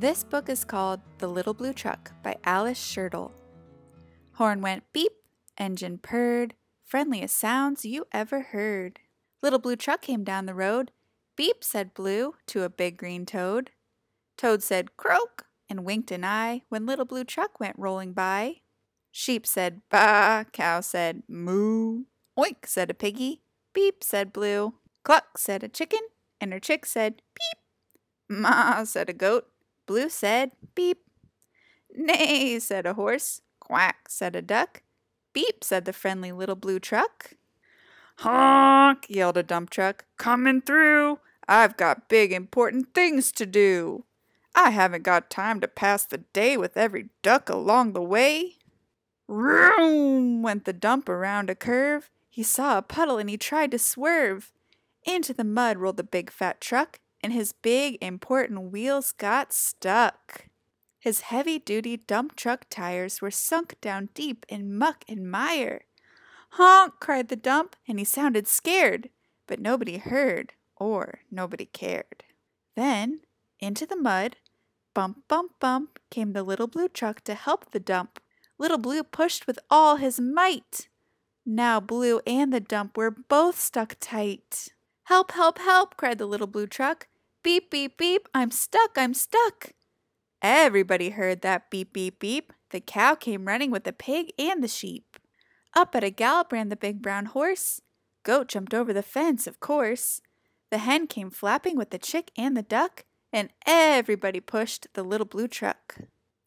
This book is called The Little Blue Truck by Alice Schertle. Horn went beep, engine purred, friendliest sounds you ever heard. Little Blue Truck came down the road. Beep, said Blue to a big green toad. Toad said croak and winked an eye when Little Blue Truck went rolling by. Sheep said baa, cow said moo. Oink, said a piggy. Beep, said Blue. Cluck, said a chicken, and her chick said peep. Ma, said a goat. Blue said, Beep. Neigh, said a horse. Quack, said a duck. Beep, said the friendly little blue truck. Honk, yelled a dump truck. Coming through. I've got big important things to do. I haven't got time to pass the day with every duck along the way. Room went the dump around a curve. He saw a puddle and he tried to swerve. Into the mud rolled the big fat truck and his big, important wheels got stuck. His heavy duty dump truck tires were sunk down deep in muck and mire. Honk! cried the dump, and he sounded scared, but nobody heard or nobody cared. Then, into the mud, bump, bump, bump, came the little blue truck to help the dump. Little Blue pushed with all his might. Now Blue and the dump were both stuck tight. Help, help, help, cried the little blue truck. Beep, beep, beep, I'm stuck, I'm stuck. Everybody heard that beep, beep, beep. The cow came running with the pig and the sheep. Up at a gallop ran the big brown horse. Goat jumped over the fence, of course. The hen came flapping with the chick and the duck, and everybody pushed the little blue truck.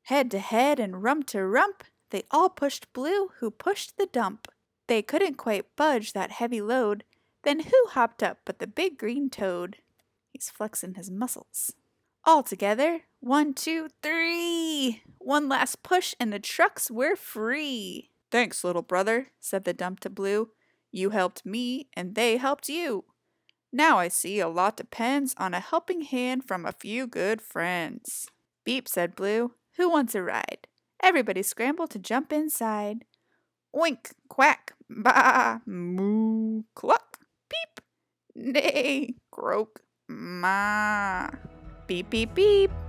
Head to head and rump to rump, they all pushed Blue, who pushed the dump. They couldn't quite budge that heavy load. Then who hopped up but the big green toad? He's flexing his muscles. All together, one, two, three! One last push, and the trucks were free. Thanks, little brother, said the dump to Blue. You helped me, and they helped you. Now I see a lot depends on a helping hand from a few good friends. Beep, said Blue. Who wants a ride? Everybody scrambled to jump inside. Oink, quack, baa, moo, cluck, peep, neigh, croak, Beep, beep, beep.